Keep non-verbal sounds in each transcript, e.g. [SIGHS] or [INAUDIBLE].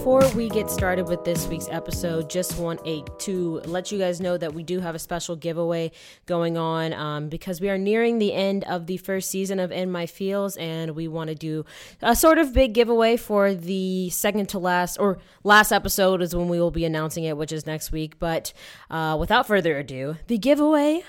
before we get started with this week's episode, just want a, to let you guys know that we do have a special giveaway going on um, because we are nearing the end of the first season of In My Feels, and we want to do a sort of big giveaway for the second to last or last episode is when we will be announcing it, which is next week. But uh, without further ado, the giveaway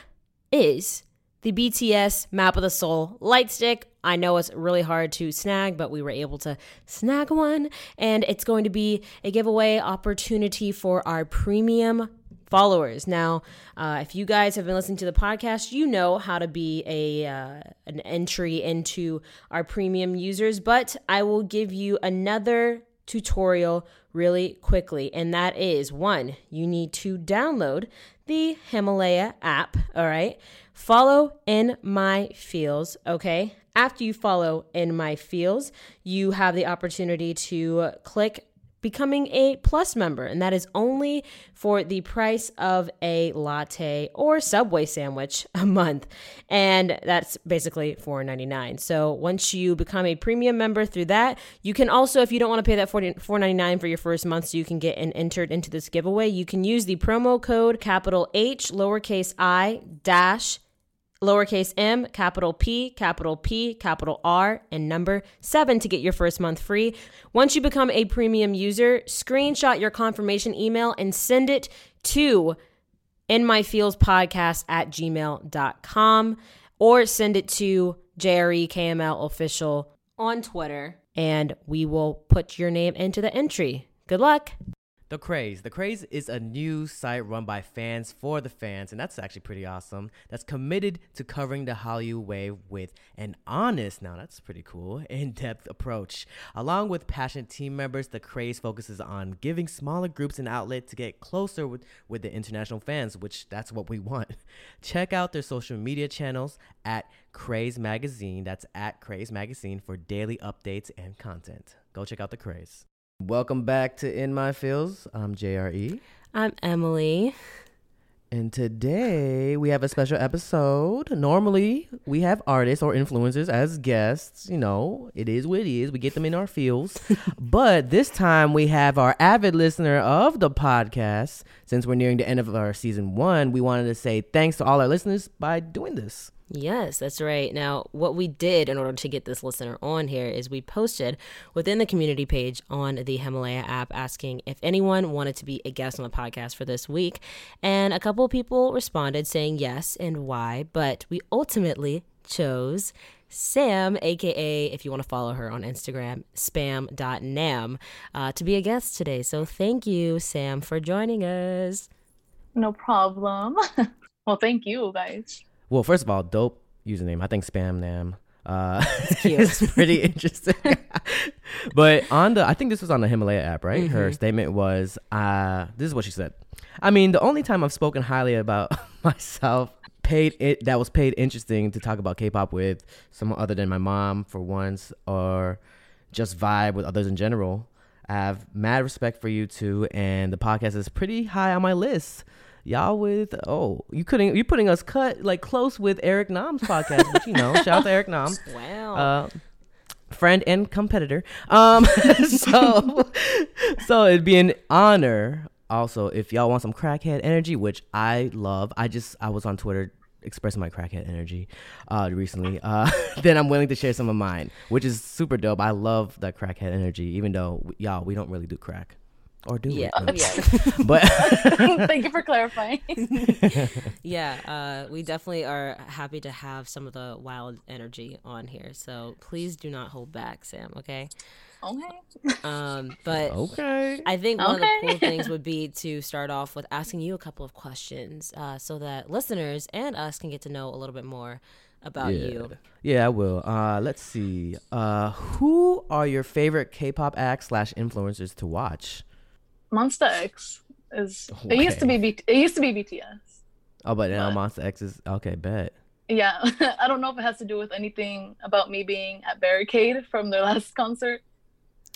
is the BTS Map of the Soul light stick. I know it's really hard to snag, but we were able to snag one. And it's going to be a giveaway opportunity for our premium followers. Now, uh, if you guys have been listening to the podcast, you know how to be a uh, an entry into our premium users, but I will give you another tutorial really quickly, and that is one, you need to download the Himalaya app, all right? Follow in my feels, okay? After you follow in my feels, you have the opportunity to click becoming a plus member and that is only for the price of a latte or subway sandwich [LAUGHS] a month and that's basically $4.99 so once you become a premium member through that you can also if you don't want to pay that $4.99 for your first month so you can get entered into this giveaway you can use the promo code capital h lowercase i dash lowercase m, capital P, capital P, capital R, and number seven to get your first month free. Once you become a premium user, screenshot your confirmation email and send it to in my feels podcast at gmail.com or send it to JREKML official on Twitter and we will put your name into the entry. Good luck. The Craze. The Craze is a new site run by fans for the fans, and that's actually pretty awesome. That's committed to covering the Hallyu wave with an honest, now that's pretty cool, [LAUGHS] in depth approach. Along with passionate team members, The Craze focuses on giving smaller groups an outlet to get closer with, with the international fans, which that's what we [LAUGHS] want. Check out their social media channels at Craze Magazine. That's at Craze Magazine for daily updates and content. Go check out The Craze. Welcome back to In My Feels. I'm JRE. I'm Emily. And today we have a special episode. Normally we have artists or influencers as guests. You know, it is what it is. We get them in our fields. [LAUGHS] but this time we have our avid listener of the podcast. Since we're nearing the end of our season one, we wanted to say thanks to all our listeners by doing this. Yes, that's right. Now, what we did in order to get this listener on here is we posted within the community page on the Himalaya app asking if anyone wanted to be a guest on the podcast for this week. And a couple of people responded saying yes and why, but we ultimately chose Sam, aka, if you want to follow her on Instagram, spam.nam, uh, to be a guest today. So thank you, Sam, for joining us. No problem. [LAUGHS] well, thank you, guys. Well, first of all, dope username. I think Spam Nam. Uh, [LAUGHS] it's pretty interesting. [LAUGHS] but on the, I think this was on the Himalaya app, right? Mm-hmm. Her statement was, uh, this is what she said. I mean, the only time I've spoken highly about [LAUGHS] myself paid it that was paid interesting to talk about K-pop with someone other than my mom for once, or just vibe with others in general. I have mad respect for you two, and the podcast is pretty high on my list y'all with oh you couldn't you're putting us cut like close with Eric Nam's podcast, but you know, shout out to Eric Nam. [LAUGHS] Wow. Uh, friend and competitor. Um [LAUGHS] so so it'd be an honor also if y'all want some crackhead energy, which I love. I just I was on Twitter expressing my crackhead energy uh recently. Uh [LAUGHS] then I'm willing to share some of mine, which is super dope. I love that crackhead energy even though y'all we don't really do crack or do yeah. it? yeah. [LAUGHS] but [LAUGHS] thank you for clarifying. [LAUGHS] yeah, uh, we definitely are happy to have some of the wild energy on here. So please do not hold back, Sam. Okay. Okay. Um, but okay. I think one okay. of the cool things would be to start off with asking you a couple of questions, uh, so that listeners and us can get to know a little bit more about yeah. you. Yeah, I will. Uh, let's see. Uh, who are your favorite K-pop acts slash influencers to watch? Monsta X is okay. it used to be B- it used to be BTS. Oh, but now but, Monsta X is okay. Bet. Yeah, [LAUGHS] I don't know if it has to do with anything about me being at Barricade from their [LAUGHS] last concert.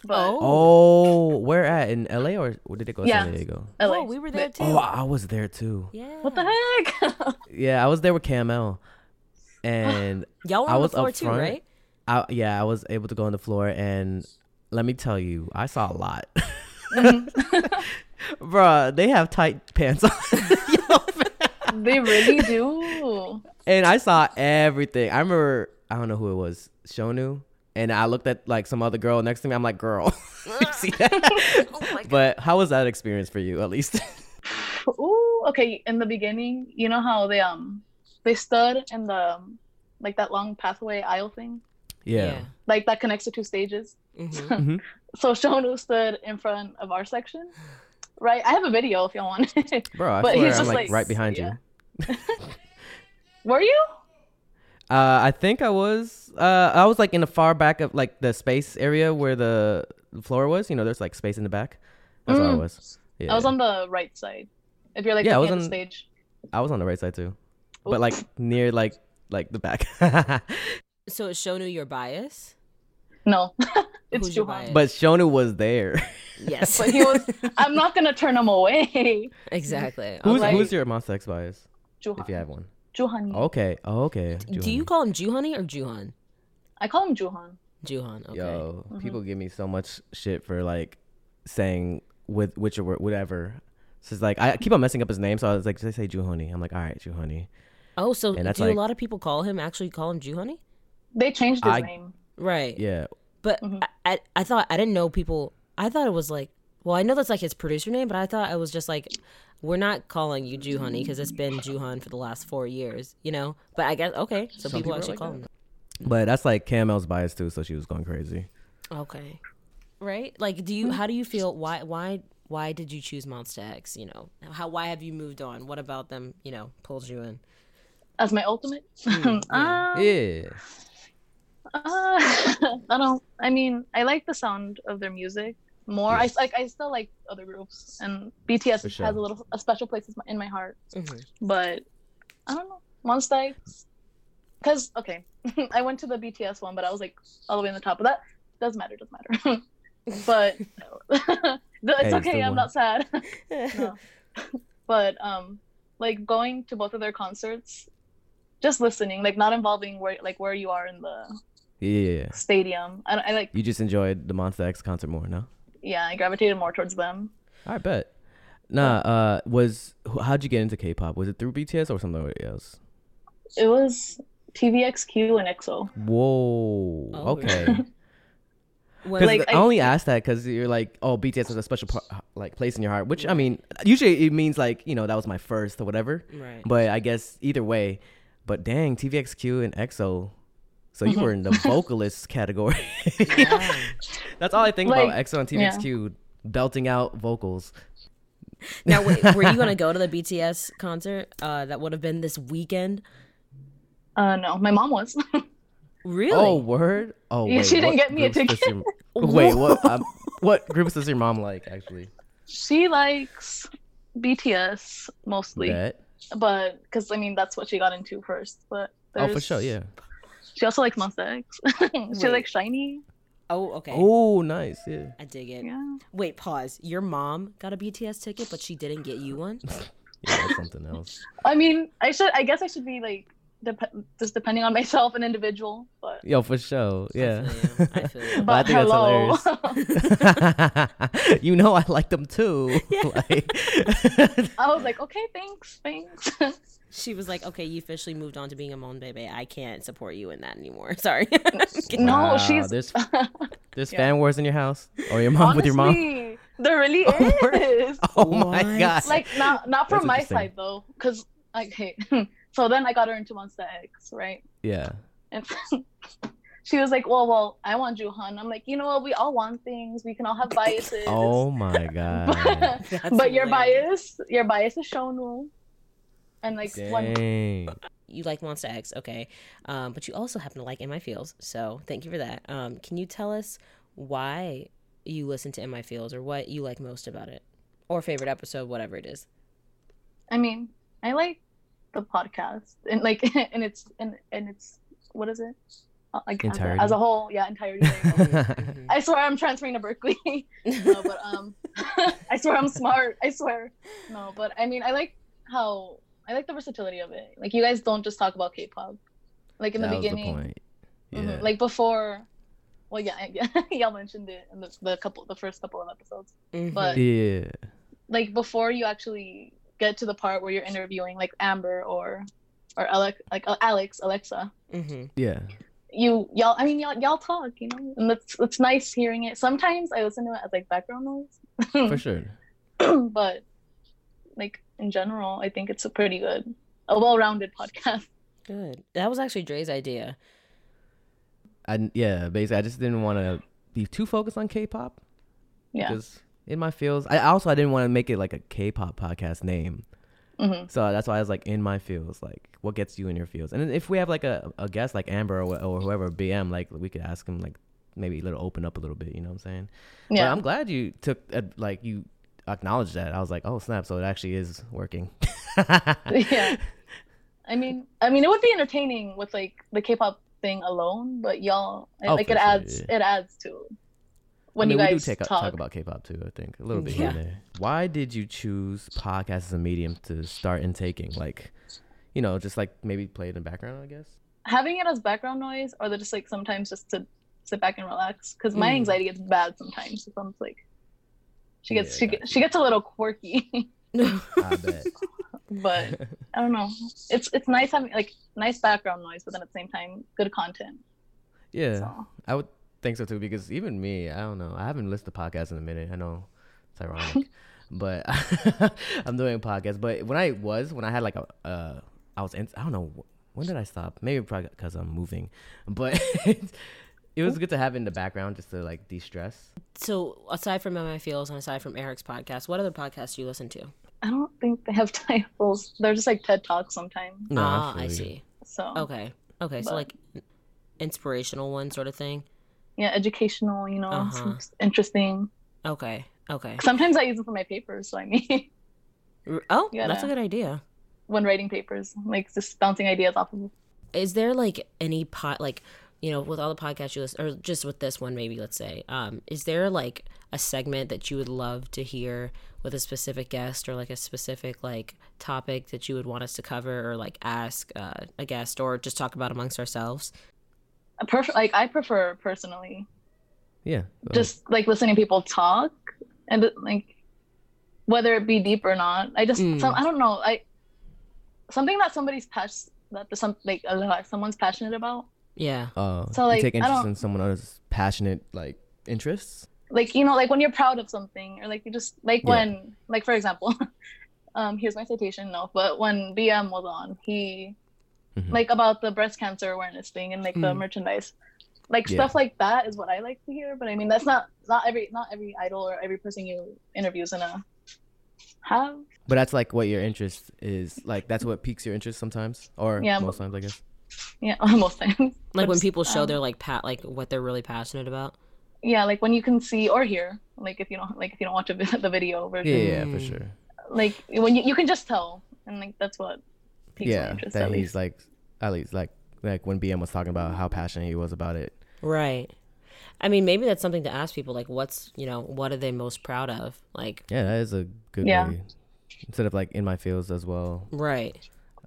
But oh, oh where at in LA or did it go yeah. San Diego? LA. Oh, we were there too. Oh, I was there too. Yeah. What the heck? [LAUGHS] yeah, I was there with KML, and [GASPS] y'all were I on was the floor up too, front. right? I, yeah, I was able to go on the floor, and let me tell you, I saw a lot. [LAUGHS] Bruh, they have tight pants on. [LAUGHS] they really do. And I saw everything. I remember, I don't know who it was, Shownu. And I looked at like some other girl next to me. I'm like, girl, [LAUGHS] see that? oh but how was that experience for you, at least? Ooh, okay. In the beginning, you know how they um they stood in the um, like that long pathway aisle thing. Yeah. yeah. Like that connects the two stages. Mm-hmm. mm-hmm. So Shownu stood in front of our section. Right. I have a video if y'all want it. [LAUGHS] Bro, I but he's I'm like, like, right behind yeah. you. [LAUGHS] Were you? Uh, I think I was. Uh, I was like in the far back of like the space area where the floor was. You know, there's like space in the back. That's mm. where I was. Yeah. I was on the right side. If you're like yeah, I was on the stage. I was on the right side too, but like near like like the back. [LAUGHS] so is Shownu your bias? No, it's Jooheon. But Shownu was there. [LAUGHS] Yes, but he was. I'm not gonna turn him away. Exactly. [LAUGHS] Who's like, who's your Monsta X bias? Jooheon. If you have one. Jooheon. Okay. Oh, okay. Joohoney. Do you call him Joohoney or Jooheon? I call him Jooheon. Jooheon. Okay. Yo, mm-hmm. people give me so much shit for like saying with which or whatever. So it's like I keep on messing up his name, so I was like, just say Joohoney. I'm like, all right, Joohoney. Oh, so do like, a lot of people call him actually call him Joohoney? They changed his I, name. Right. Yeah. But mm-hmm. I, I, I thought I didn't know people. I thought it was like well, I know that's like his producer name, but I thought it was just like we're not calling you Joohoney because it's been Jooheon for the last four years, you know. But I guess okay, so people, people, actually like call that. him. But that's like Camel's bias too, so she was going crazy. Okay, right? Like, do you? How do you feel? Why? Why? Why did you choose Monsta X? You know, how? Why have you moved on? What about them? You know, pulls you in as my ultimate. Mm, [LAUGHS] yeah. Um, yeah. Uh, [LAUGHS] I don't. I mean, I like the sound of their music more. Yeah. I like. I still like other groups, and BTS sure. has a little a special place in my heart. Mm-hmm. But I don't know, Monsta X. Because okay, [LAUGHS] I went to the BTS one, but I was like all the way in the top. of that doesn't matter. Doesn't matter. [LAUGHS] but it's hey, okay. I'm not sad. no. But um, like going to both of their concerts just listening, like not involving where like where you are in the yeah stadium. I, I like you just enjoyed the Monsta X concert more, no? Yeah, I gravitated more towards them. I bet. Nah, uh, was how'd you get into K-pop? Was it through BTS or something else? It was TVXQ and EXO. Whoa. Oh, okay. [LAUGHS] Because like, I, I, only asked that because you're like, oh, BTS has a special part, like place in your heart. Which right. I mean, usually it means like you know that was my first or whatever. Right. But I guess either way, but dang, TVXQ and EXO. So you were in the [LAUGHS] vocalist category. That's all I think like, about EXO and TVXQ yeah. belting out vocals. Now, wait, were you gonna [LAUGHS] go to the BTS concert? Uh, that would have been this weekend. Uh, no, my mom was. really? Oh, word. Oh, yeah, wait, she didn't get me a ticket. Your, wait, what? Um, what groups does your mom like? Actually, she likes BTS mostly. Bet but because I mean that's what she got into first. But oh, for sure, yeah. She also likes Monsta X. [LAUGHS] she likes SHINee. Oh, okay. Oh, nice. Yeah. I dig it. Yeah. Wait, pause. Your mom got a BTS ticket, but she didn't get you one. [LAUGHS] yeah, that's something else. I mean, I should. I guess I should be like dep- just depending on myself, an individual. But yo, for sure, yeah. I feel you. but I think hello. hilarious. [LAUGHS] you know, I like them too. Yeah. Like... I was like, okay, thanks, thanks. She was like, "Okay, you officially moved on to being a monbebe. I can't support you in that anymore. [LAUGHS] Sorry." [LAUGHS] no, wow, she's there's [LAUGHS] there's yeah. fan wars in your house or your mom Honestly, with your mom. There really is. oh my oh god! Like not not from my side though, because like hey, so then I got her into Monsta X, right? Yeah. And she was like, "Well, well, I want Jooheon." I'm like, you know what? We all want things. We can all have oh biases. Oh my god! but, but your bias, your bias is Shownu. And like Dang. one. You like Monsta X, okay? Um, but you also happen to like In My Feels, so thank you for that. Um, can you tell us why you listen to In My Feels, or what you like most about it, or favorite episode, whatever it is? I mean, I like the podcast and like [LAUGHS] and it's and and it's what is it uh, like as a, as a, whole yeah entirety mm-hmm. [LAUGHS] [LAUGHS] i swear i'm transferring to Berkeley. no but um i swear i'm smart i swear no but i mean i like how i like the versatility of it like you guys don't just talk about k-pop like in that the beginning the mm-hmm, yeah. Mm-hmm, like before well, yeah, [LAUGHS] yeah, y'all mentioned it in the, the couple, the first couple of episodes. Mm-hmm. But yeah, like before you actually get to the part where you're interviewing like Amber or or Alex, like uh, Alex, Alexa. Mm-hmm. Yeah. You y'all, I mean y'all y'all talk, you know, and it's it's nice hearing it. Sometimes I listen to it as like background noise. For sure. [CLEARS THROAT] but like in general, I think it's a pretty good, a well-rounded podcast. Good. That was actually Dre's idea. I yeah, basically, I just didn't want to be too focused on K-pop. Yeah. Because in my feels, I also I didn't want to make it like a K-pop podcast name. Mm-hmm. So that's why I was like in my feels, like what gets you in your feels. And if we have like a, a guest like Amber or, or whoever BM, like we could ask him like maybe a little open up a little bit. You know what I'm saying? Yeah. But I'm glad you took a, like you acknowledged that. I was like, oh snap! So it actually is working. [LAUGHS] yeah. [LAUGHS] I mean, I mean, it would be entertaining with like the K-pop thing alone, but y'all oh, like it adds yeah. it adds to when I mean, you guys take, talk. talk about K-pop too. I think a little bit yeah. here there. Why did you choose podcast as a medium to start intaking? Like, you know, just like maybe play it in background. I guess having it as background noise, or the just like sometimes just to sit back and relax. Because my mm. anxiety gets bad sometimes. If I'm like, she gets yeah, she gets, she gets a little quirky. [LAUGHS] I bet. but I don't know. It's it's nice having like nice background noise, but then at the same time, good content. Yeah, so. I would think so too. Because even me, I don't know. I haven't listened to podcasts in a minute. I know it's ironic, [LAUGHS] but [LAUGHS] I'm doing podcasts. But when I was, when I had like a, uh, I was in. I don't know when did I stop. Maybe probably because I'm moving, but. It was good to have in the background just to like de-stress. So aside from My Feels and aside from Eric's podcast, what other podcasts do you listen to? I don't think they have [LAUGHS] titles. They're just like TED Talks sometimes. No, ah, I see. So okay, okay, but, so like inspirational one sort of thing. Yeah, educational. You know, uh-huh. interesting. Okay, okay. Sometimes I use them for my papers. So I mean. [LAUGHS] oh, that's a good idea. When writing papers, like just bouncing ideas off of. Is there like any pot like? You know, with all the podcasts you listen, or just with this one, maybe let's say, um, is there like a segment that you would love to hear with a specific guest, or like a specific like topic that you would want us to cover, or like ask uh, a guest, or just talk about amongst ourselves? A perf- like I prefer personally. Yeah. Just like listening to people talk, and like whether it be deep or not, I just mm. some, I don't know I something that somebody's passionate that some like uh, someone's passionate about yeah. Uh, so like, you take interest in someone else's passionate like interests. Like you know, like when you're proud of something, or like you just like yeah. when, like for example, [LAUGHS] um, here's my citation. No, but when BM was on, he mm-hmm. like about the breast cancer awareness thing and like mm. the merchandise, like yeah. stuff like that is what I like to hear. But I mean, that's not not every not every idol or every person you interview is gonna have. But that's like what your interest is. Like that's what piques your interest sometimes, or yeah, most times, I guess. Yeah, [LAUGHS] almost times. Like but, when people show um, their like pat like what they're really passionate about. Yeah, like when you can see or hear, like if you don't like if you don't watch a, [LAUGHS] the video version. Yeah, yeah, for sure. Like when you, you can just tell, and like that's what. yeah, interest, that he's least. like, at least like like when BM was talking about how passionate he was about it. Right. I mean, maybe that's something to ask people. Like, what's you know, what are they most proud of? Like, yeah, that is a good yeah. way. Instead of like in my fields as well. Right.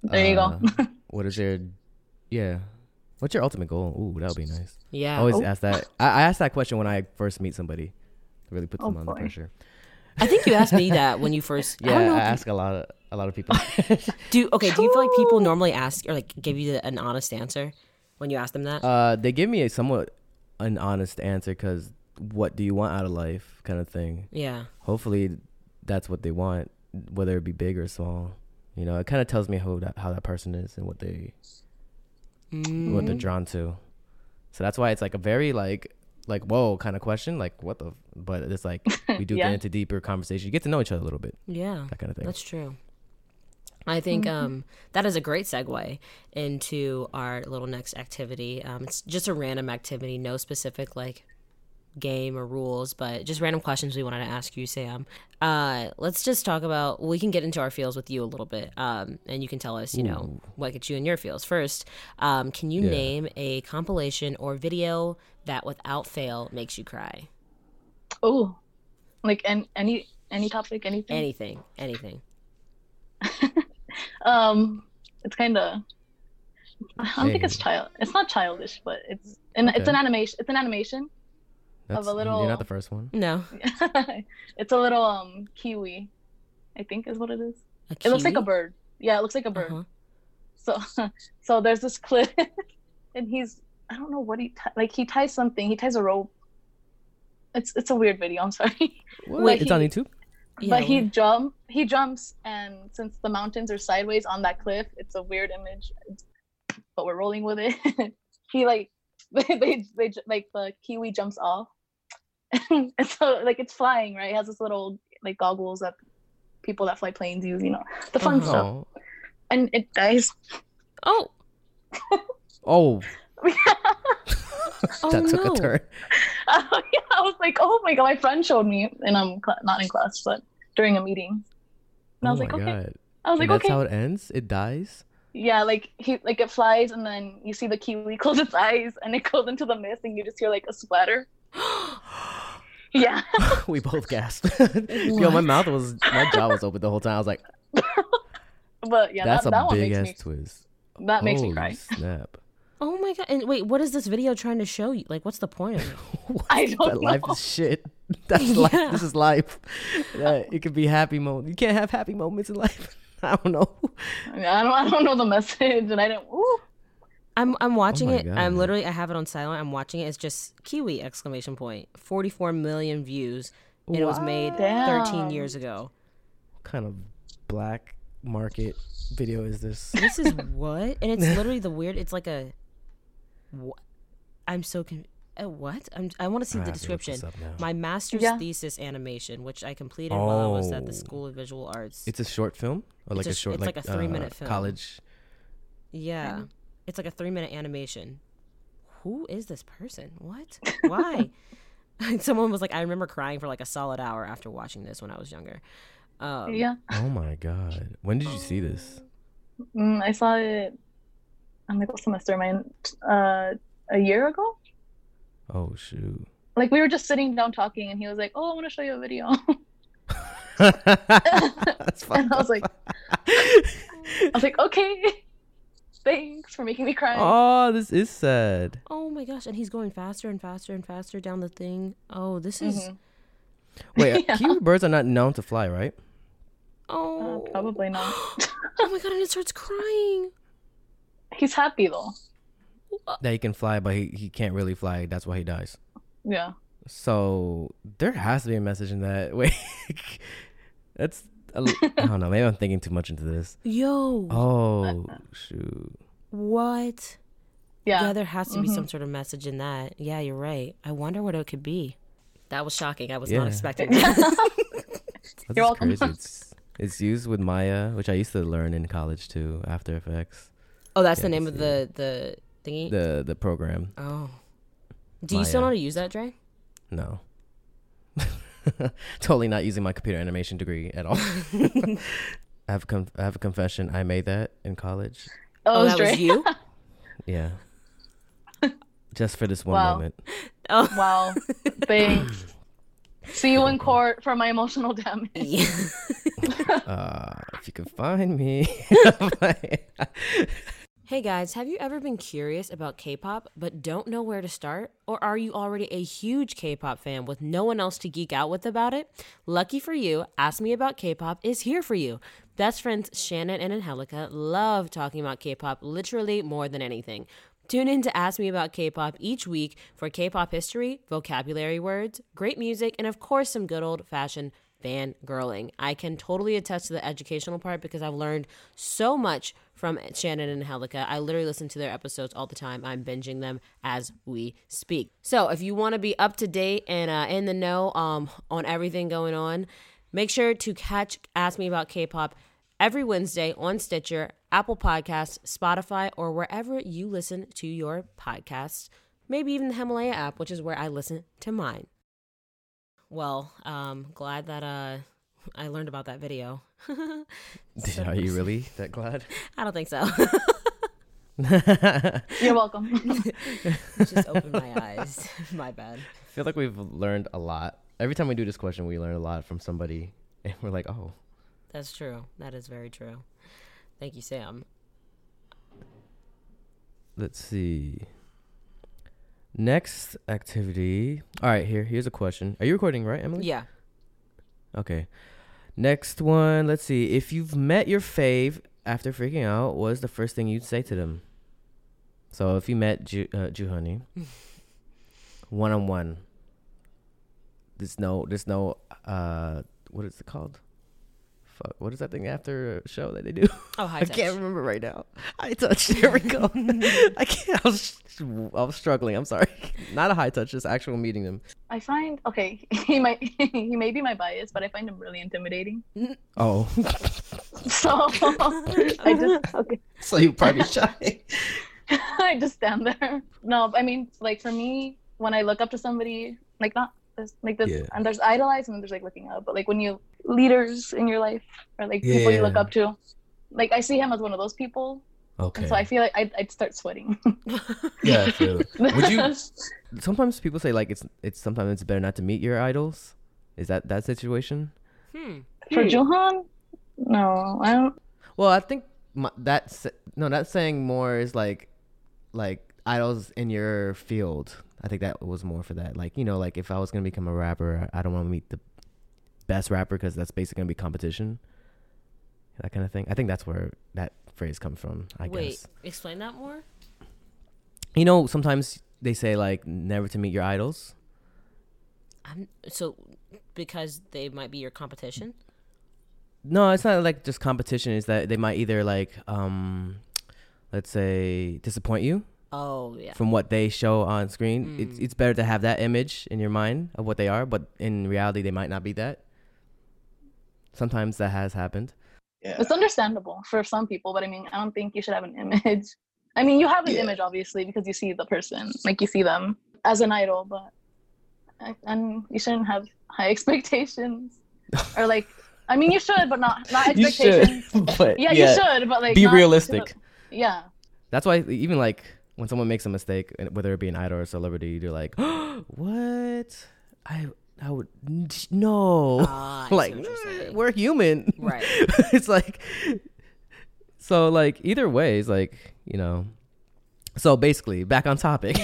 There you uh, go. [LAUGHS] what is your yeah. What's your ultimate goal? Ooh, that would be nice. Yeah. I always oh. ask that. I, I ask that question when I first meet somebody. It really puts oh, them on boy. the pressure. I think you asked me that when you first. [LAUGHS] Yeah, I, I ask you... a lot of a lot of people. [LAUGHS] do okay? Do you feel like people normally ask or like give you the, an honest answer when you ask them that? Uh, they give me a somewhat an honest answer because what do you want out of life, kind of thing. Yeah. Hopefully, that's what they want, whether it be big or small. You know, it kind of tells me how that how that person is and what they mm. what they're mm. drawn to. So that's why it's like a very like like whoa kind of question like what the but it's like [LAUGHS] we do yeah. get into deeper conversation you get to know each other a little bit yeah that kind of thing that's true i think mm-hmm. um, that is a great segue into our little next activity um, it's just a random activity no specific like game or rules, but just random questions we wanted to ask you, Sam. Uh, let's just talk about. We can get into our feels with you a little bit, um, and you can tell us, you Ooh. know, what gets you in your feels. First, um, can you yeah. name a compilation or video that, without fail, makes you cry? Oh, like any any any topic, anything, anything, anything. [LAUGHS] um, it's kind of. I don't think it's child. It's not childish, but it's and okay. it's an animation. It's an animation That's, of a little. You're not the first one. No. [LAUGHS] it's a little um kiwi, I think is what it is. It looks like a bird. Yeah, it looks like a bird. Uh-huh. So, [LAUGHS] so there's this clip, [LAUGHS] and he's I don't know what he t- like. He ties something. He ties a rope. It's it's a weird video. I'm sorry. Wait, it's he, on YouTube. But yeah, he jump he jumps, and since the mountains are sideways on that cliff, it's a weird image. But we're rolling with it. he like they, they they like the kiwi jumps off, [LAUGHS] and so like it's flying right. It has this little like goggles that people that fly planes use. You know the fun uh-huh. stuff, and it dies. Oh. [LAUGHS] oh. [LAUGHS] that took no. a turn. Uh, yeah, I was like, oh my god, my friend showed me, and I'm cl- not in class, but during a meeting. And I was oh like, okay. God. I was like, okay. that's okay. how it ends. It dies. Yeah, like he like it flies, and then you see the kiwi close its eyes, and it goes into the mist, and you just hear like a splatter. [GASPS] [GASPS] [GASPS] yeah. [LAUGHS] we both gasped. [LAUGHS] Yo, my mouth was my jaw was open the whole time. I was like, [LAUGHS] but yeah, that's that, a that big ass me, twist. That makes Holy me cry. Snap. Oh my god! And wait, what is this video trying to show you? Like, what's the point of it? I don't that know. Life is shit. That's yeah. life. This is life. Uh, it could be happy moments. You can't have happy moments in life. I don't know. I don't. I don't know the message, and I didn't. Ooh. I'm I'm watching oh it. God. I'm literally I have it on silent. I'm watching it. It's just Kiwi exclamation point. 44 million views. And it was made Damn. 13 years ago. What kind of black market video is this? [LAUGHS] This is what? And it's [LAUGHS] literally the weird. It's like a what? I'm so confused. Uh, what? I'm, i want to see I the description. My master's yeah. thesis animation, which I completed oh. while I was at the oh. School of Visual Arts. It's a short film, or like a, a, short, it's like, like a three uh, minute film. College. Yeah, it's like a three minute animation. Who is this person? What? [LAUGHS] Why? [LAUGHS] Someone was like, I remember crying for like a solid hour after watching this when I was younger. Um, yeah. Oh my god! When did you see this? Mm, I saw it I'm like, what semester am I in? Uh, a year ago. Oh shoot! Like we were just sitting down talking, and he was like, "Oh, I want to show you a video." [LAUGHS] That's fun. and I was like, I was like, okay, thanks for making me cry. Oh, this is sad. Oh my gosh! And he's going faster and faster and faster down the thing. Oh, this is. Mm-hmm. Wait, [LAUGHS] yeah. kiwi birds are not known to fly, right? Oh, uh, probably not. [GASPS] oh my god! And it starts crying. He's happy though. That he can fly, but he, he can't really fly. That's why he dies. Yeah. So there has to be a message in that. [LAUGHS] Wait, that's I don't know. Maybe I'm thinking too much into this. [LAUGHS] Yo. Oh shoot. What? Yeah. Yeah, there has to mm-hmm. be some sort of message in that. Yeah, you're right. I wonder what it could be. That was shocking. I was yeah. not expecting [LAUGHS] that. you're welcome. Crazy. It's, it's used with Maya, which I used to learn in college too, After Effects. Oh, that's the name of the the thingy. The the program. Oh. Do you still know how to use that, Dre? No. [LAUGHS] totally not using my computer animation degree at all. [LAUGHS] I have a conf- I have a confession. I made that in college. Oh, oh that was you? [LAUGHS] yeah. Just for this one wow. moment. Oh wow! Thanks. See you in court for my emotional damage. Yeah. uh, if you can find me. Hey guys, have you ever been curious about K pop but don't know where to start? Or are you already a huge K pop fan with no one else to geek out with about it? Lucky for you, Ask Me About K pop is here for you. Best friends Shannon and Angelica love talking about K pop literally more than anything. Tune in to Ask Me About K pop each week for K pop history, vocabulary words, great music, and of course, some good old fashioned fangirling. I can totally attest to the educational part because I've learned so much from Shannon and Angelica. I literally listen to their episodes all the time. I'm binging them as we speak. So if you want to be up to date and uh, in the know um, on everything going on, make sure to catch Ask Me About K-pop every Wednesday on Stitcher, Apple Podcasts, Spotify, or wherever you listen to your podcasts. Maybe even the Himalaya app, which is where I listen to mine. Well, um, glad that uh, I learned about that video. [LAUGHS] so, Are you really that glad? I don't think so. [LAUGHS] You're welcome. [LAUGHS] Just opened my eyes. my bad. I feel like we've learned a lot. Every time we do this question, we learn a lot from somebody, and we're like, oh. That's true. That is very true. Thank you, Sam. Let's see. Next activity. All right, here. Here's a question. Are you recording, right, Emily? Yeah. Okay. Next one. Let's see. If you've met your fave after freaking out, what is the first thing you'd say to them? So if you met Ju- uh, Joohoney one on one, there's no, there's no, uh, what is it called? Fuck, what is that thing after a show that they do? Oh, [LAUGHS] high I touch. can't remember right now. High [LAUGHS] touch. There we go. [LAUGHS] I can't. I was, I was struggling. I'm sorry. Not a high touch, just actual meeting them. I find okay. He might he may be my bias, but I find him really intimidating. Oh. so I just okay. So you probably shy. I just stand there. No, I mean, like for me, when I look up to somebody, like not this, like this, yeah. and there's idolize and then there's like looking up. But like when you leaders in your life or like yeah. people you look up to. Like I see him as one of those people. Okay. And so I feel like I'd, I'd start sweating. [LAUGHS] yeah, I. Would you? [LAUGHS] Sometimes people say like it's it's sometimes it's better not to meet your idols. Is that that situation? Hmm. For hmm. Jooheon, no, I don't. Well, I think my, that's no. That's saying more is like like idols in your field. I think that was more for that. Like you know, like if I was gonna become a rapper, I don't want to meet the best rapper because that's basically gonna be competition. That kind of thing. I think that's where that phrase comes from. I guess. Wait, guess. explain that more. You know, sometimes they say like never to meet your idols. I'm, so because they might be your competition. No, it's not like just competition. Is that they might either like, um, let's say, disappoint you. Oh yeah. From what they show on screen, mm. it's it's better to have that image in your mind of what they are, but in reality, they might not be that. Sometimes that has happened. Yeah. It's understandable for some people, but I mean, I don't think you should have an image. [LAUGHS] I mean, you have an yeah. image obviously because you see the person, like you see them as an idol, but and you shouldn't have high [LAUGHS] expectations or like. I mean, you should, but not not expectations. you Should, [LAUGHS] but yeah, yeah, you should, but like be realistic. yeah. That's why even like when someone makes a mistake, whether it be an idol or a celebrity, you're like, [GASPS] "What? I I would no, uh, [LAUGHS] like we're human, right? [LAUGHS] it's like so like either way, it's like you know. So basically, back on topic.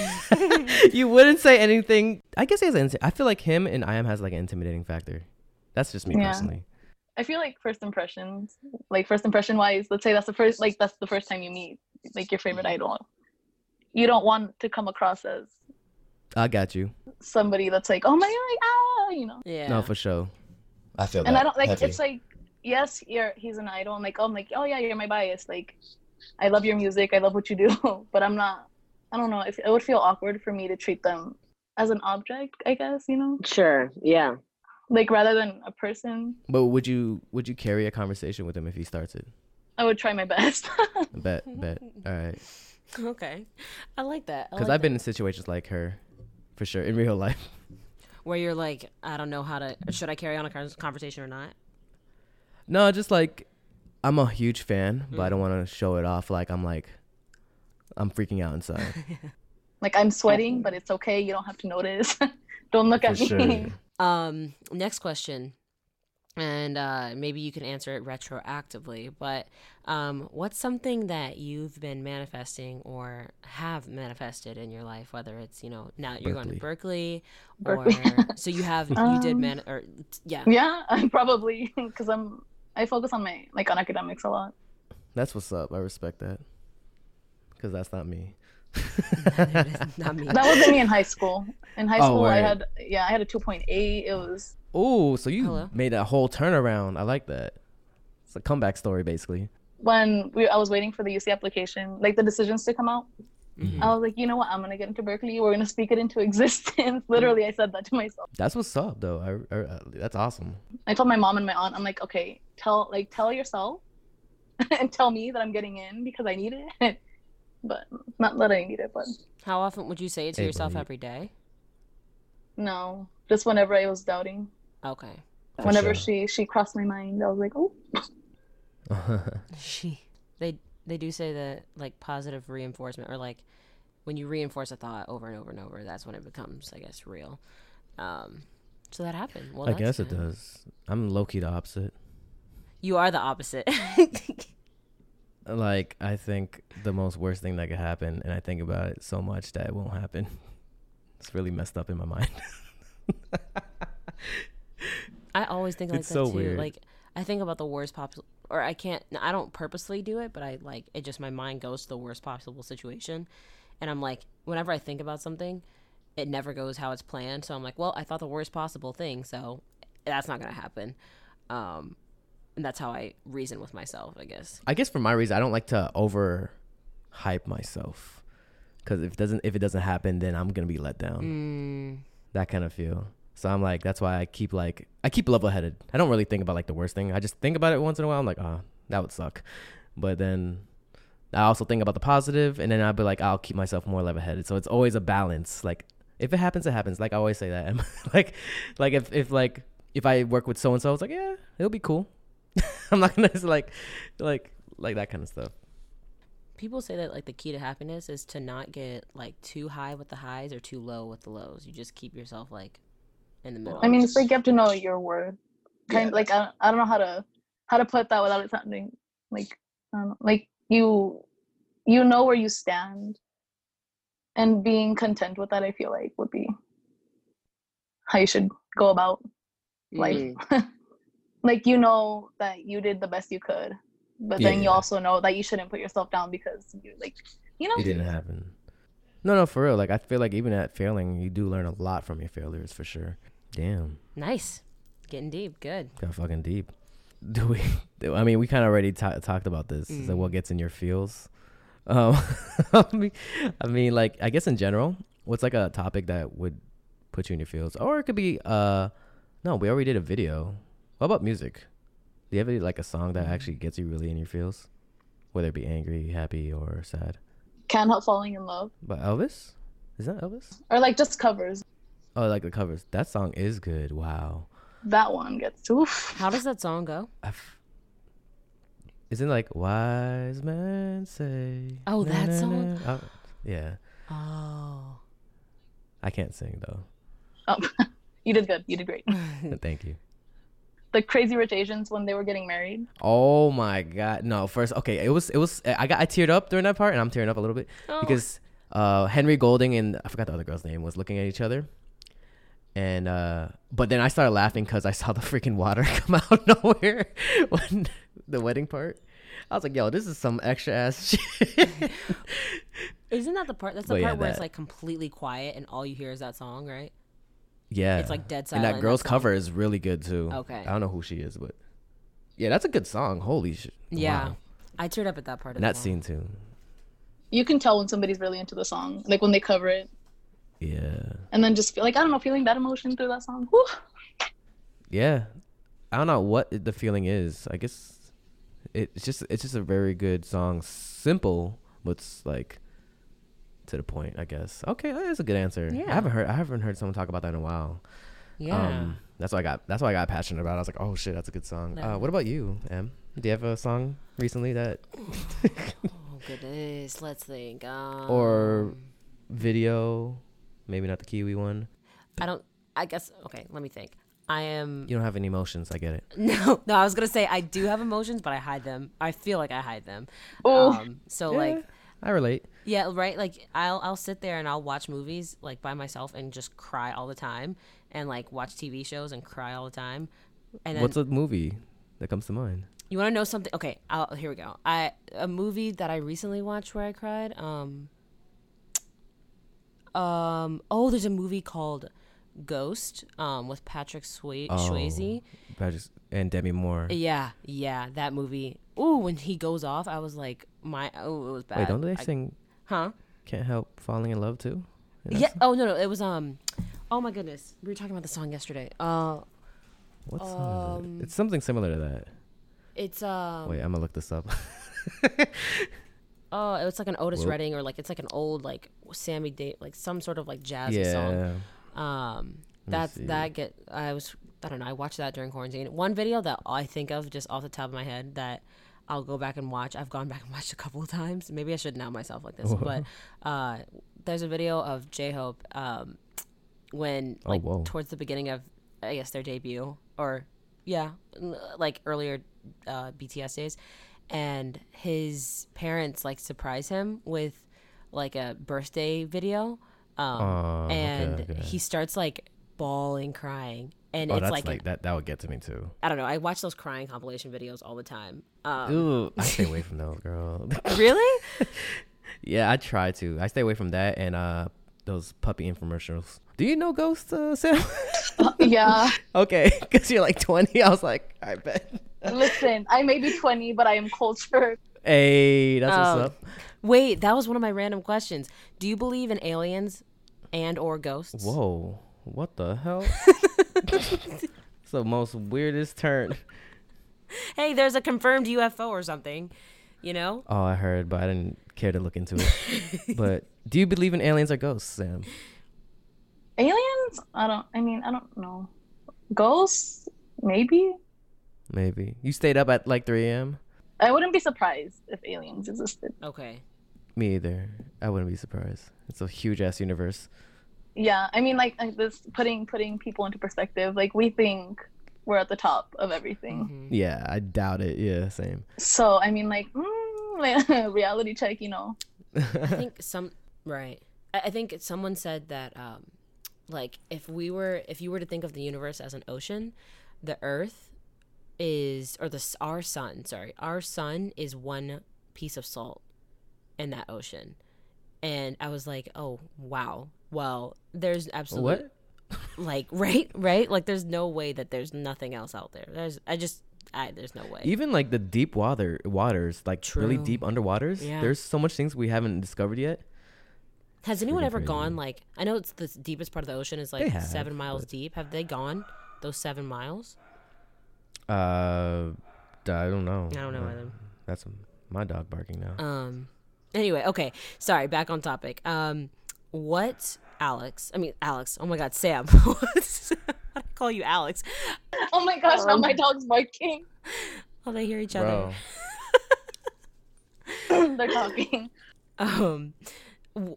[LAUGHS] you wouldn't say anything. I guess he has. I feel like him and I am has like an intimidating factor. That's just me yeah. personally. I feel like first impressions, like first impression wise, let's say that's the first, like that's the first time you meet, like your favorite idol. You don't want to come across as I got you. Somebody that's like, oh my god, ah, you know. Yeah. No, for sure. I feel. That. And I don't like. Heavy. It's like, yes, you're. He's an idol. I'm like, oh, I'm like, oh yeah, you're my bias. Like, I love your music. I love what you do. [LAUGHS] but I'm not. I don't know. If it would feel awkward for me to treat them as an object. I guess you know. Sure. Yeah. Like rather than a person. But would you would you carry a conversation with him if he starts it? I would try my best. [LAUGHS] bet, bet. All right. Okay, I like that. Because like I've been in situations like her for sure in real life. [LAUGHS] Where you're like, I don't know how to. Should I carry on a conversation or not? No, just like I'm a huge fan, mm-hmm. but I don't mm-hmm. want to show it off. Like I'm like I'm freaking out inside. [LAUGHS] like I'm sweating, but it's okay. You don't have to notice. [LAUGHS] don't look for at sure. me. Um, next question and uh, maybe you can answer it retroactively. But um, what's something that you've been manifesting or have manifested in your life? Whether it's you know now you're going to Berkeley, Berklee. or [LAUGHS] so you have you um, did man or yeah yeah [LAUGHS] probably because I'm I focus on my like on academics a lot. That's what's up. I respect that because that's not me. [LAUGHS] not me. That wasn't me in high school. In high oh, school, I had yeah, I had a two point eight. It was Oh, so you Hello? made a whole turnaround. I like that. It's a comeback story, basically. When we, I was waiting for the UC application, like the decisions to come out, mm-hmm. I was like, you know what? I'm gonna get into Berkeley. We're gonna speak it into [LAUGHS] existence. Literally, I said that to myself. That's what's up, though. I, I, uh, that's awesome. I told my mom and my aunt, I'm like, okay, tell like tell yourself [LAUGHS] and tell me that I'm getting in because I need it. [LAUGHS] but not that I need it, but how often would you say it to hey, yourself buddy. every day? No, just whenever I was doubting. Okay. Whenever sure. she she crossed my mind, I was like, oh. [LAUGHS] she they they do say that like positive reinforcement or like when you reinforce a thought over and over and over, that's when it becomes, I guess, real. Um, so that happened. Well, I guess good. it does. I'm low key the opposite. You are the opposite. [LAUGHS] like I think the most worst thing that could happen, and I think about it so much that it won't happen. [LAUGHS] It's really messed up in my mind. I always think like it's that so too. Weird. Like I think about the worst possible, or I can't. I don't purposely do it, but I like it. Just my mind goes to the worst possible situation, and I'm like, whenever I think about something, it never goes how it's planned. So I'm like, well, I thought the worst possible thing, so that's not gonna happen. Um, and that's how I reason with myself, I guess. I guess for my reason, I don't like to over hype myself because if it doesn't if it doesn't happen, then I'm gonna be let down. Mm. That kind of feel. So I'm like, that's why I keep like I keep level headed. I don't really think about like the worst thing. I just think about it once in a while. I'm like, oh, that would suck. But then I also think about the positive, and then I'll be like, I'll keep myself more level headed. So it's always a balance. Like if it happens, it happens. Like I always say that. [LAUGHS] like like if if like if I work with so and so, it's like yeah, it'll be cool. [LAUGHS] I'm not gonna like like like that kind of stuff people say that like the key to happiness is to not get like too high with the highs or too low with the lows. You just keep yourself like in the middle. I mean, it's like you have to know your worth. Kind yeah. like I, I don't know how to how to put that without it sounding like um, like you you know where you stand, and being content with that. I feel like would be how you should go about life. Mm. [LAUGHS] like you know that you did the best you could but yeah, then you also know that you shouldn't put yourself down because you like you know it didn't happen no no for real like i feel like even at failing you do learn a lot from your failures for sure damn nice getting deep good got fucking deep [LAUGHS] do we i mean we kind of already t- talked about this mm. what gets in your feels [LAUGHS] um [LAUGHS] I, mean, I mean like i guess in general what's like a topic that would put you in your feels or it could be uh no we already did a video what about music do you have any, like a song that actually gets you really in your feels, whether it be angry, happy, or sad? Can't help falling in love. But Elvis? Is that Elvis? Or like just covers. Oh, like the covers. That song is good. Wow. That one gets to. How does that song go? I've, isn't like wise men say? Oh, that na, song. Na. Oh, yeah. Oh. I can't sing though. Oh, [LAUGHS] you did good. You did great. [LAUGHS] [LAUGHS] Thank you the Crazy Rich Asians when they were getting married. Oh my god! No, first okay, it was it was I got I teared up during that part, and I'm tearing up a little bit oh. because uh, Henry Golding and I forgot the other girl's name was looking at each other, and uh, but then I started laughing because I saw the freaking water [LAUGHS] come out of [LAUGHS] nowhere when [LAUGHS] the wedding part. I was like, "Yo, this is some extra ass shit." Isn't that the part? That's the but part yeah, where that. it's like completely quiet and all you hear is that song, right? Yeah, it's like dead silent. And that girl's that cover is really good too. Okay, I don't know who she is, but yeah, that's a good song. Holy shit! Yeah, wow. I teared up at that part. And that well. scene too. You can tell when somebody's really into the song, like when they cover it. Yeah. And then just feel like I don't know, feeling that emotion through that song. Whew. Yeah, I don't know what the feeling is. I guess it's just it's just a very good song. Simple, but it's like to the point, I guess. Okay, that's a good answer. Yeah. I haven't heard I haven't heard someone talk about that in a while. Yeah. Um, that's why I got that's why I got passionate about. it. I was like, oh shit, that's a good song. No. Uh, what about you, Em? Do you have a song recently that? [LAUGHS] [LAUGHS] oh goodness, let's think. Um, or video, maybe not the Kiwi one. I don't. I guess okay. Let me think. I am. You don't have any emotions. I get it. [LAUGHS] No, no. I was gonna say I do have emotions, but I hide them. I feel like I hide them. Oh. Um, so yeah, like, I relate. Yeah, right. Like I'll I'll sit there and I'll watch movies like by myself and just cry all the time, and like watch TV shows and cry all the time. And then, what's a movie that comes to mind? You want to know something? Okay, I'll, here we go. I a movie that I recently watched where I cried. Um. Um. Oh, there's a movie called Ghost. Um, with Patrick Sway- oh, Swayze. Patrick and Demi Moore. Yeah, yeah, that movie. Ooh, when he goes off, I was like, my oh, it was bad. Wait, don't they I, sing? Huh? Can't help falling in love too. Yeah. Oh no, no, it was um. Oh my goodness, we were talking about the song yesterday. Uh. What song um, it? Um, it's something similar to that. It's um. Wait, I'm gonna look this up. [LAUGHS] oh, it was like an Otis Whoop. Redding or like it's like an old like Sammy Day like some sort of like jazzy yeah. song. Um, that's that get I was I don't know I watched that during quarantine. One video that I think of just off the top of my head that I'll go back and watch. I've gone back and watched a couple of times. Maybe I should know myself like this, but [LAUGHS] uh, there's a video of J Hope um, when oh, like oh, towards the beginning of I guess their debut or yeah, like earlier uh, BTS days, and his parents like surprise him with like a birthday video Um, oh, and okay, okay. he starts like bawling, crying, and oh, it's like, like that. That would get to me too. I don't know. I watch those crying compilation videos all the time. Um, Ooh, I stay [LAUGHS] away from those, girl. [LAUGHS] really? yeah, I try to. I stay away from that and uh those puppy infomercials. Do you know Ghost, uh, Sam? [LAUGHS] uh, [LAUGHS] yeah. okay, because you're like 20. I was like, I bet. Listen, I may be 20, but I am cultured. Hey, that's what's oh. up. Wait, that was one of my random questions. Do you believe in aliens and or ghosts? Whoa, what the hell? [LAUGHS] it's the most weirdest turn. Hey, there's a confirmed UFO or something, you know? Oh, I heard, but I didn't care to look into it. but do you believe in aliens or ghosts, Sam? Aliens? I don't. I mean, I don't know. Ghosts? Maybe. Maybe you stayed up at like 3 a.m. I wouldn't be surprised if aliens existed. Okay. Me either. I wouldn't be surprised. It's a huge ass universe. Yeah, I mean, like, like this putting putting people into perspective. Like we think we're at the top of everything. Mm-hmm. Yeah, I doubt it. Yeah, same. So I mean, like, mm, [LAUGHS] reality check. You know. I think some right. I think someone said that, um, like, if we were, if you were to think of the universe as an ocean, the Earth is, or the our sun, sorry, our sun is one piece of salt in that ocean, and I was like, oh wow, well, there's absolutely what? [LAUGHS] like right right? Like there's no way that there's nothing else out there. There's i just I, there's no way. Even like the deep water waters like True. really deep underwaters yeah. there's so much things we haven't discovered yet has anyone ever crazy. gone like i know it's the deepest part of the ocean is like have, seven miles deep have they gone those seven miles uh i don't know i don't know either that's my dog barking now um anyway okay sorry back on topic um what Alex. I mean, Alex. Oh my God, Sam. [LAUGHS] How do I call you Alex? Oh my gosh, um, now my dog's barking. Oh, they hear each other. [LAUGHS] They're talking. Um,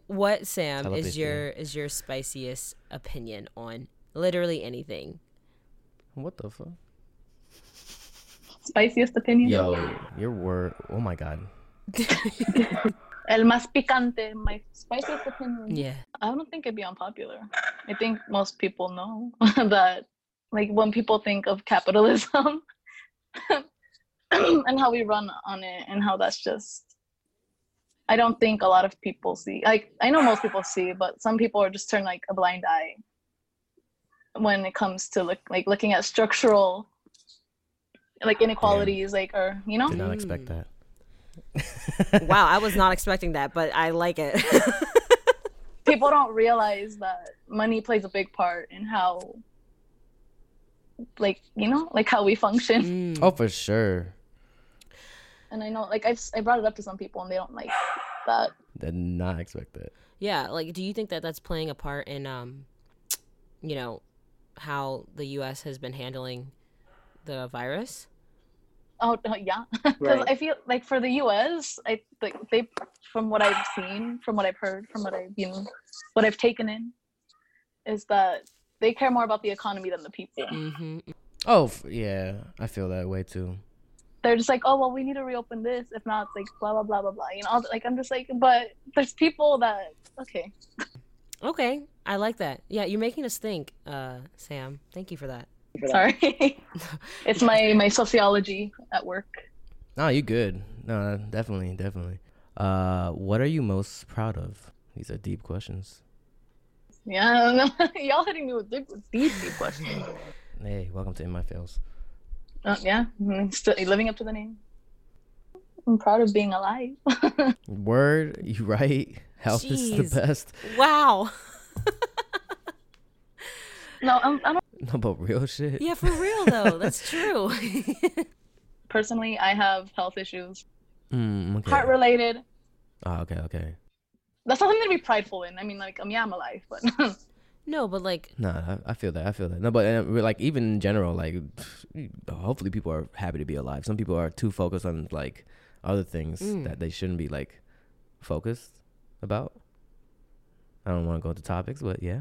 what Sam is your is your spiciest opinion on literally anything? What the fuck? Spiciest opinion? Yo, your word. Oh my god. [LAUGHS] El más picante, my spiciest opinion. Yeah. I don't think it'd be unpopular. I think most people know [LAUGHS] that, like, when people think of capitalism [LAUGHS] and how we run on it and how that's just, I don't think a lot of people see. Like, I know most people see, but some people are just turn like a blind eye when it comes to look like looking at structural like inequalities, yeah. like or you know. Did not expect that [LAUGHS] wow, I was not expecting that, but I like it. [LAUGHS] People don't realize that money plays a big part in how, like, you know, like how we function. Mm. Oh, for sure. And I know, like, I've, I brought it up to some people and they don't like that. [SIGHS] Did not expect that. Yeah. Like, do you think that that's playing a part in, um, you know, how the U.S. has been handling the virus? Oh yeah, [LAUGHS] because right. I feel like for the U.S., I like they, from what I've seen, from what I've heard, from what I've you know, what I've taken in, is that they care more about the economy than the people. Mm-hmm. Oh yeah, I feel that way too. They're just like, oh well, we need to reopen this. If not, it's like blah blah blah blah blah. You know, like I'm just like, but there's people that okay. Okay, I like that. Yeah, you're making us think, uh, Sam. Thank you for that. Sorry, [LAUGHS] it's my my sociology at work. No, you good. No, definitely, definitely. Uh, what are you most proud of? These are deep questions. Yeah, [LAUGHS] y'all hitting me with deep, deep, deep questions. Hey, welcome to In My Fails. Uh, yeah, still living up to the name. I'm proud of being alive. [LAUGHS] Word, you right. Health Jeez. is the best. Wow. [LAUGHS] no, I'm, I'm [LAUGHS] No, but real shit. Yeah, for real though. That's true. Personally, I have health issues. Mm, okay. Heart related. Oh, okay, okay. That's something to be prideful in. I mean, like, um, yeah, I'm alive, but. No, but like. No, nah, I, I, feel that. I feel that. No, but uh, like even in general, like, hopefully people are happy to be alive. Some people are too focused on like other things mm. that they shouldn't be like focused about. I don't want to go into topics, but yeah.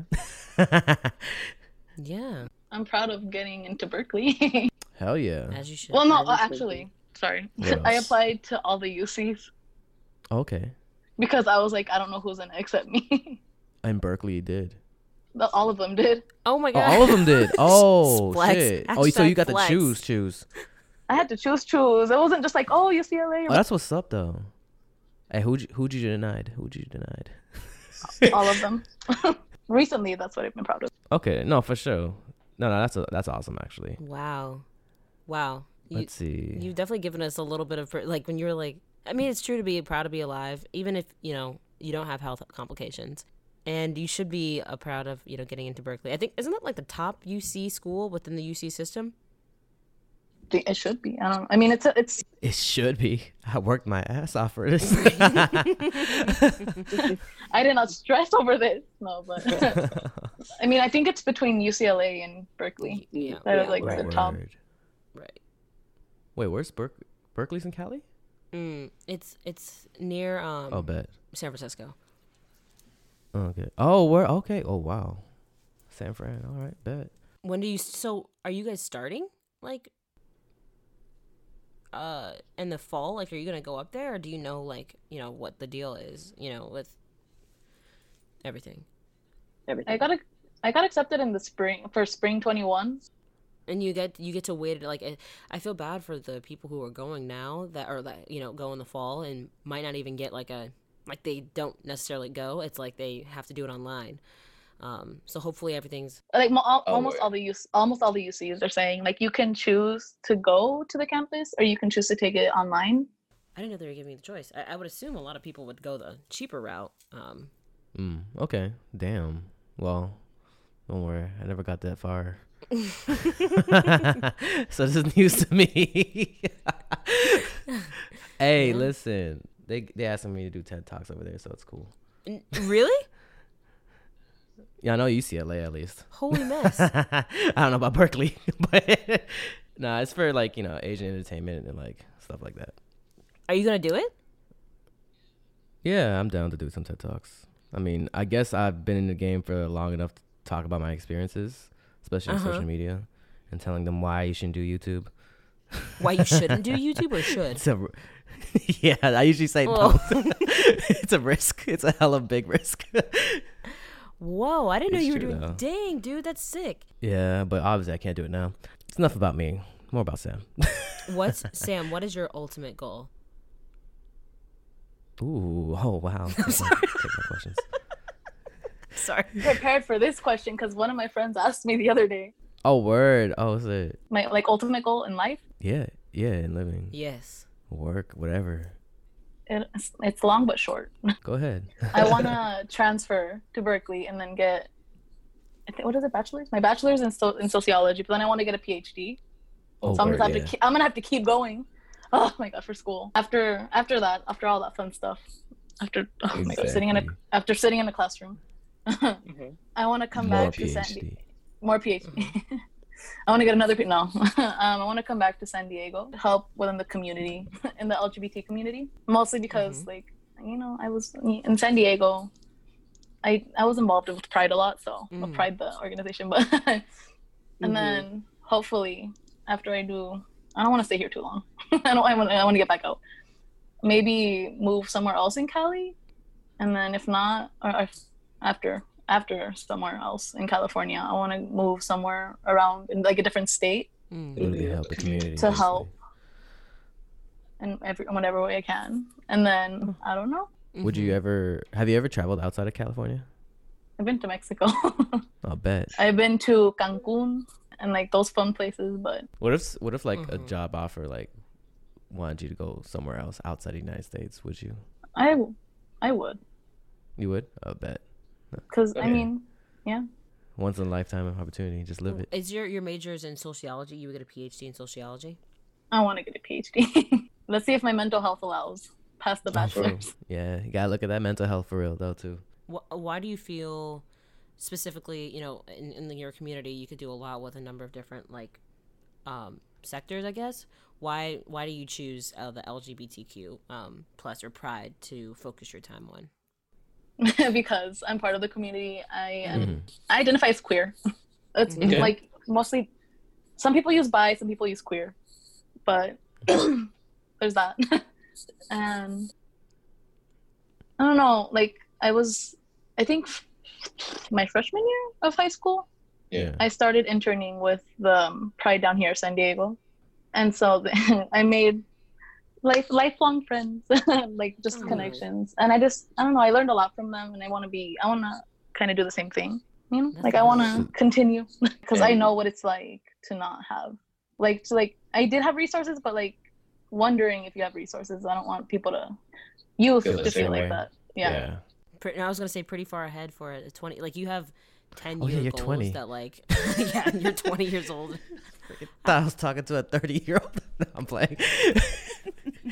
Yeah. I'm proud of getting into Berkeley. [LAUGHS] Hell yeah. As you should. Well, no, uh, actually, sorry. [LAUGHS] I applied to all the UCs. Okay. Because I was like, I don't know who's going to accept me. [LAUGHS] And Berkeley did. All of them did. Oh my oh, god. Oh, all of them did. [LAUGHS] Oh shit. Oh, so you got flex. to choose, choose. I had to choose, choose. It wasn't just like, oh, UCLA. Oh, that's what's up though. Hey, who'd you, who'd you denied? Who'd you denied? [LAUGHS] all of them. [LAUGHS] Recently, that's what I've been proud of. Okay, no, for sure. No, no, that's a, that's awesome actually. Wow, wow. You, Let's see. You've definitely given us a little bit of like when you're like. I mean, it's true to be proud to be alive, even if you know you don't have health complications, and you should be uh, proud of you know getting into Berkeley. I think isn't that like the top UC school within the UC system? It should be. I don't. I mean, it's a, it's. It should be. I worked my ass off for this. [LAUGHS] I did not stress over this. No, but [LAUGHS] I mean, I think it's between UCLA and Berkeley. Yeah, that yeah, are like Right, the top. Right. Wait, where's Berkeley? Berkeley's in Cali? Mm, it's it's near um Oh, bet. San Francisco. Okay. Oh, where? Okay. Oh, wow. San Fran. All right, bet. When do you? So are you guys starting like? Uh, in the fall, like, are you gonna go up there, or do you know, like, you know, what the deal is, you know, with everything? Everything. I got a, I got accepted in the spring for spring twenty one. and you get you get to wait like i feel bad for the people who are going now that are that you know go in the fall and might not even get like a like they don't necessarily go it's like they have to do it online um so hopefully everything's Like mo- al- Oh, almost all the UC, almost all the UCs are saying like you can choose to go to the campus or you can choose to take it online. i didn't know they were giving me the choice i, I would assume a lot of people would go the cheaper route um Mm, okay. Damn. Well, don't worry. I never got that far. [LAUGHS] [LAUGHS] so this is news to me. [LAUGHS] hey, Yeah. listen. They they asking me to do TED Talks over there, so it's cool. Really [LAUGHS] Yeah, I know UCLA at least. holy [LAUGHS] mess I don't know about Berkeley, [LAUGHS] but nah, it's for like you know Asian entertainment and like stuff like that. are you gonna do it Yeah, I'm down to do some TED Talks. I mean, I guess I've been in the game for long enough to talk about my experiences, especially on Uh-huh. social media, and telling them why you shouldn't do YouTube. Why you shouldn't do youtube or should It's a, r- [LAUGHS] yeah, I usually say Whoa. both. [LAUGHS] it's a risk. It's a hella big risk. whoa i didn't know you were doing though. dang dude that's sick yeah, but obviously I can't do it now. It's enough about me. More about Sam. [LAUGHS] what's sam what is your ultimate goal Ooh, oh wow. Take my, take my questions. sorry Prepared for this question because one of my friends asked me the other day Oh word. Oh, is it? my like ultimate goal in life. Yeah, yeah, in living, yes work, whatever. It's, it's long but short. [LAUGHS] Go ahead. I [LAUGHS] want to transfer to Berkeley and then get, I think, what is it, bachelor's? My bachelor's in, so- in sociology, but then I want to get a PhD. Oh, so I'm, word, gonna have yeah. to keep, I'm gonna have to keep going. Oh my god, for school. After after that, after all that fun stuff, after oh my god, sitting in a Exactly. after sitting in a classroom, [LAUGHS] mm-hmm. I want to come More back to San Diego. PhD. More PhD. [LAUGHS] I want to get another. P- no, [LAUGHS] um, I want to come back to San Diego, to help within the community, [LAUGHS] in the LGBT community, mostly because like you know I was in San Diego. I I was involved with Pride a lot, so well, Mm. Pride the organization, but and then hopefully after I do, I don't want to stay here too long. I don't. I want. I want to get back out. Maybe move somewhere else in Cali, and then if not, or after after somewhere else in California, I want to move somewhere around in like a different state Mm. Really help the community. To help. basically. in every whatever way I can, and then I don't know. Would you ever have you ever traveled outside of California? I've been to Mexico. [LAUGHS] I'll bet. I've been to Cancun and like those fun places, but What if what if like a Mhm. job offer like wanted you to go somewhere else outside the United States? Would you? I I would You would? I'll bet. Because I mean, yeah. Once in a lifetime opportunity. Just live it. Is your your major is in sociology? You would get a PhD in sociology. I want to get a PhD. [LAUGHS] Let's see if my mental health allows past the Oh, bachelor's. Yeah, you gotta look at that mental health for real though too. Why do you feel specifically? You know, in, in your community, you could do a lot with a number of different like um, sectors. I guess. Why why do you choose uh, the LGBTQ um, plus or Pride to focus your time on? [LAUGHS] because I'm part of the community. I am, Mhm. I identify as queer. [LAUGHS] It's Okay. like mostly some people use bi, some people use queer, but [CLEARS THROAT] there's that. and [LAUGHS] I don't know. Like I was, I think my freshman year of high school. Yeah. I started interning with the um, Pride down here, San Diego, and so the, I made life lifelong friends, [LAUGHS] like just oh. connections. And I just I don't know. I learned a lot from them, and I want to be. I want to kind of do the same thing. You know, That's like I want to continue [LAUGHS] because I know what it's like to not have, like to like I did have resources, but like wondering if you have resources. I don't want people to youth feel to feel like that. Yeah. yeah. I was gonna say pretty far ahead for a twenty. Like you have ten oh, year yeah, goals 20. that like [LAUGHS] yeah, you're twenty years old. I thought I was talking to a thirty year old. No, I'm playing.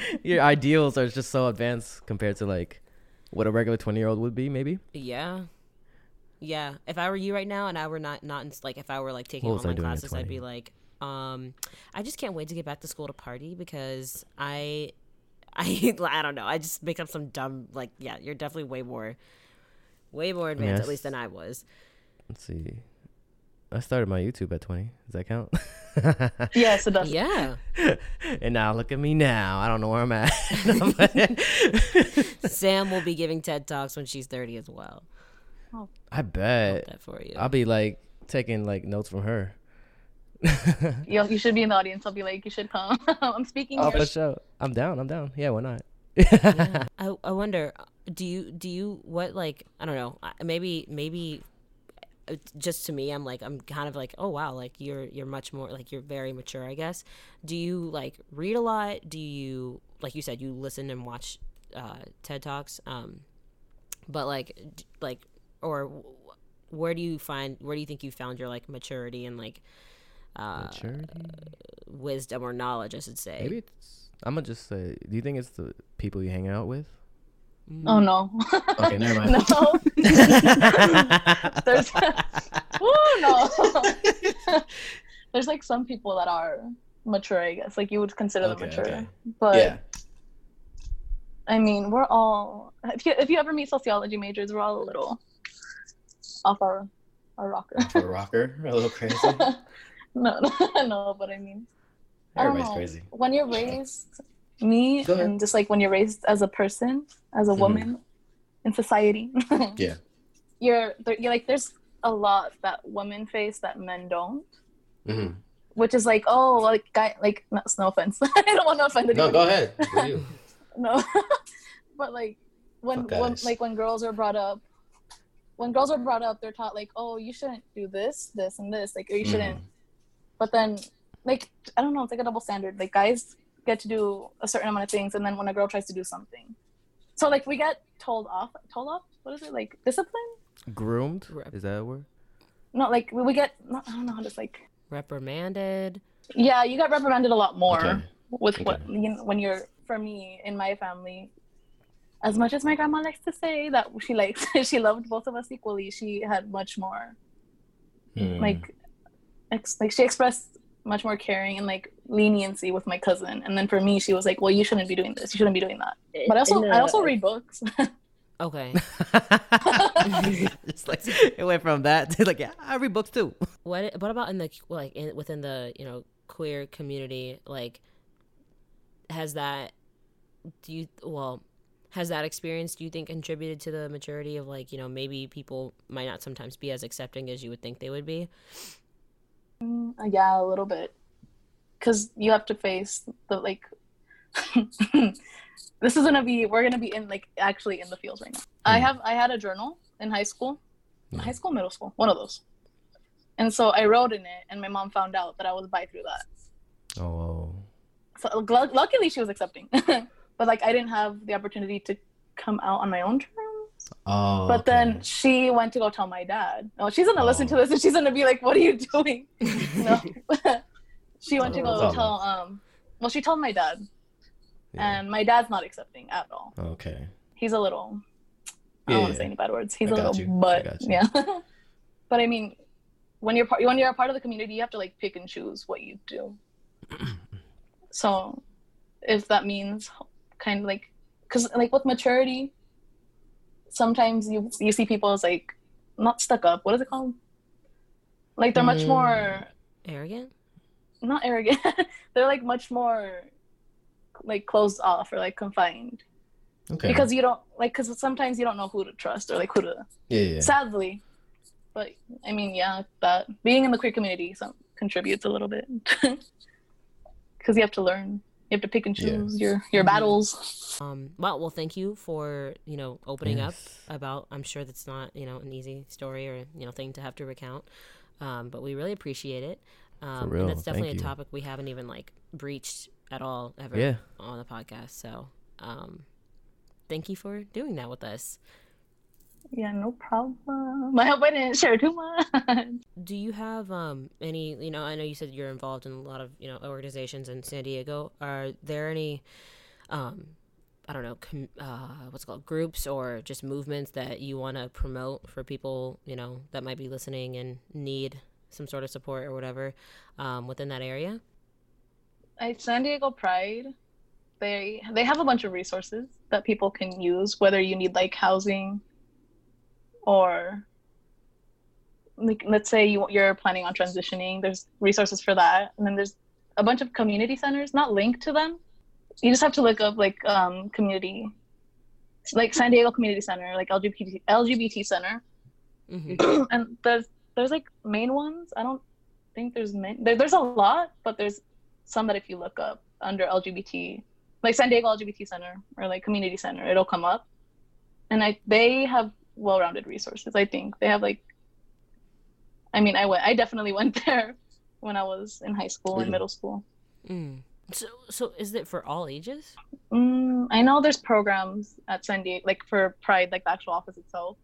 [LAUGHS] Your ideals are just so advanced compared to like what a regular twenty year old would be, maybe. Yeah. Yeah. If I were you right now and I were not not in, like if I were like taking online classes, I'd be like, um, I just can't wait to get back to school to party because I [LAUGHS] I I don't know. I just make up some dumb like yeah, you're definitely way more way more advanced at least than I was. Let's see. I started my YouTube at 20. Does that count? [LAUGHS] yes, it does. Yeah. [LAUGHS] and now look at me now. I don't know where I'm at. [LAUGHS] Sam will be giving TED Talks when she's 30 as well. Oh, I bet. That for you. I'll be like taking like notes from her. you, you should be in the audience. I'll be like, you should come. I'm speaking. Oh, here. for sure. I'm down. I'm down. Yeah, why not? yeah. I, I wonder, do you, do you, what, like, I don't know, maybe, maybe uh, just to me i'm like i'm kind of like oh wow like you're you're much more like you're very mature i guess. Do you like read a lot? Do you like you said you listen and watch uh ted talks um but like like or where do you find where do you think you found your like maturity and like uh, maturity? wisdom or knowledge i should say? Maybe it's i'm gonna just say do you think it's the people you hang out with Oh mm. no. Okay, never mind. [LAUGHS] no. [LAUGHS] There's [LAUGHS] oh no. There's like some people that are mature, I guess. Like you would consider okay, them mature. Okay. But yeah. I mean, we're all if you if you ever meet sociology majors, we're all a little off our our rocker. Off our rocker? A little crazy. no, no, no, but I mean Everybody's crazy. When you're raised me and just like when you're raised as a person as a mm-hmm. woman in society. [LAUGHS] Yeah. You're you're like there's a lot that women face that men don't. Mm-hmm. which is like oh like guy like no, no offense. [LAUGHS] I don't want to offend anyone. no go ahead. [LAUGHS] no. But like when, when like when girls are brought up when girls are brought up they're taught like oh you shouldn't do this this and this. Like or you shouldn't. Mm. but then like i don't know it's like a double standard. Like guys get to do a certain amount of things and then when a girl tries to do something. So like we get told off told off? What is it? Like discipline? Groomed? Is that a word? Not like we, we get not, i don't know how to like reprimanded. Yeah you got reprimanded a lot more okay. with okay. what you know, when you're for me in my family as much as my grandma likes to say that she likes [LAUGHS] she loved both of us equally she had much more. Hmm. like ex- like she expressed much more caring and like leniency with my cousin. And then for me, she was like, "Well, you shouldn't be doing this. You shouldn't be doing that." Eh, but I also I also read books. [LAUGHS] okay. [LAUGHS] [LAUGHS] it's like it went from that to like, yeah, I read books too. What what about in the like in, within the you know queer community? Like, has that do you well? Has that experience, do you think, contributed to the maturity of like, you know, maybe people might not sometimes be as accepting as you would think they would be? Mm, yeah, a little bit. Because you have to face the like. [LAUGHS] this is gonna be. We're gonna be in like actually in the field right now. Mm. I have. I had a journal in high school, mm. high school, middle school, one of those. And so I wrote in it, and my mom found out that I was bi through that. Oh. So l- luckily, she was accepting, [LAUGHS] but like I didn't have the opportunity to come out on my own terms. Oh. But okay. then she went to go tell my dad. Oh, she's gonna oh. listen to this and she's gonna be like, "What are you doing?" [LAUGHS] no. [LAUGHS] she went to go tell. Um. Well, she told my dad, yeah. and my dad's not accepting at all. Okay. He's a little. I don't want to say any bad words. He's I a little, you. but yeah. [LAUGHS] but I mean, when you're part, when you're a part of the community, you have to like pick and choose what you do. [CLEARS THROAT] so, if that means kind of like, because like with maturity, sometimes you you see people as like not stuck up. What is it called? Like they're much mm. more arrogant. Not arrogant. [LAUGHS] they're like much more like closed off or like confined. Okay. Because you don't like because sometimes you don't know who to trust or like who to. Yeah, yeah. Sadly, but I mean, yeah, that being in the queer community some contributes a little bit [LAUGHS] because you have to learn. You have to pick and choose yeah. your your mm-hmm. battles. Um. Well, well, thank you for you know opening yes. up about. I'm sure that's not you know an easy story or you know thing to have to recount. Um, but we really appreciate it. Um, and that's definitely thank a topic we haven't even like breached at all ever yeah. on the podcast. So, um, thank you for doing that with us. Yeah, no problem. I hope I didn't share too much. [LAUGHS] Do you have um any? You know, I know you said you're involved in a lot of you know organizations in San Diego. Are there any, um, I don't know, com- uh, what's called groups or just movements that you want to promote for people you know that might be listening and need some sort of support or whatever um, within that area? At San Diego Pride, they they have a bunch of resources that people can use. Whether you need like housing, or like let's say you you're planning on transitioning, there's resources for that, and then there's a bunch of community centers not linked to them. You just have to look up like um, community, like San Diego Community Center, like LGBT LGBT Center, mm-hmm. [CLEARS THROAT] and there's there's like main ones. I don't think there's main, there, there's a lot, but there's some that if you look up under LGBT, like San Diego LGBT Center or like Community Center, it'll come up. And I they have well-rounded resources. I think they have like. I mean, I went. I definitely [LAUGHS] went there when I was in high school and middle school. Mm. So, so is it for all ages? Mm, I know there's programs at San Diego, like for Pride, like the actual office itself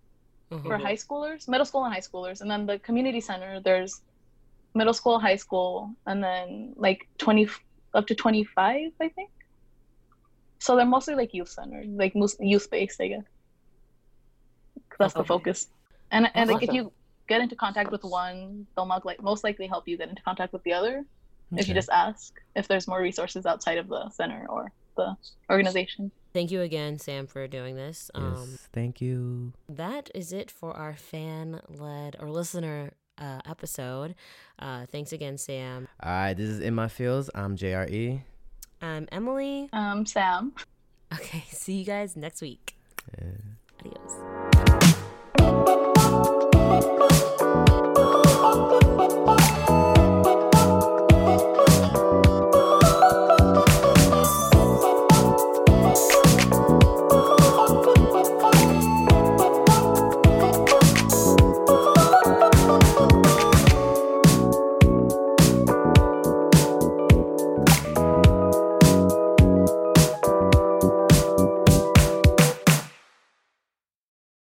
mm-hmm. for high schoolers, middle school and high schoolers. And then the community center, there's middle school, high school, and then like 20 up to 25, I think. So they're mostly like youth centered, like most youth based, I guess. That's okay. the focus. And and like if you get into contact with one, they'll like most likely help you get into contact with the other. Okay. If you just ask if there's more resources outside of the center or the organization. Thank you again, Sam, for doing this. Yes, um, thank you. That is it for our fan led or listener uh, episode. Uh, thanks again, Sam. All right, this is In My Fields. I'm JRE. I'm Emily. I'm Sam. Okay, [LAUGHS] see you guys next week. Yeah. Adios. Thank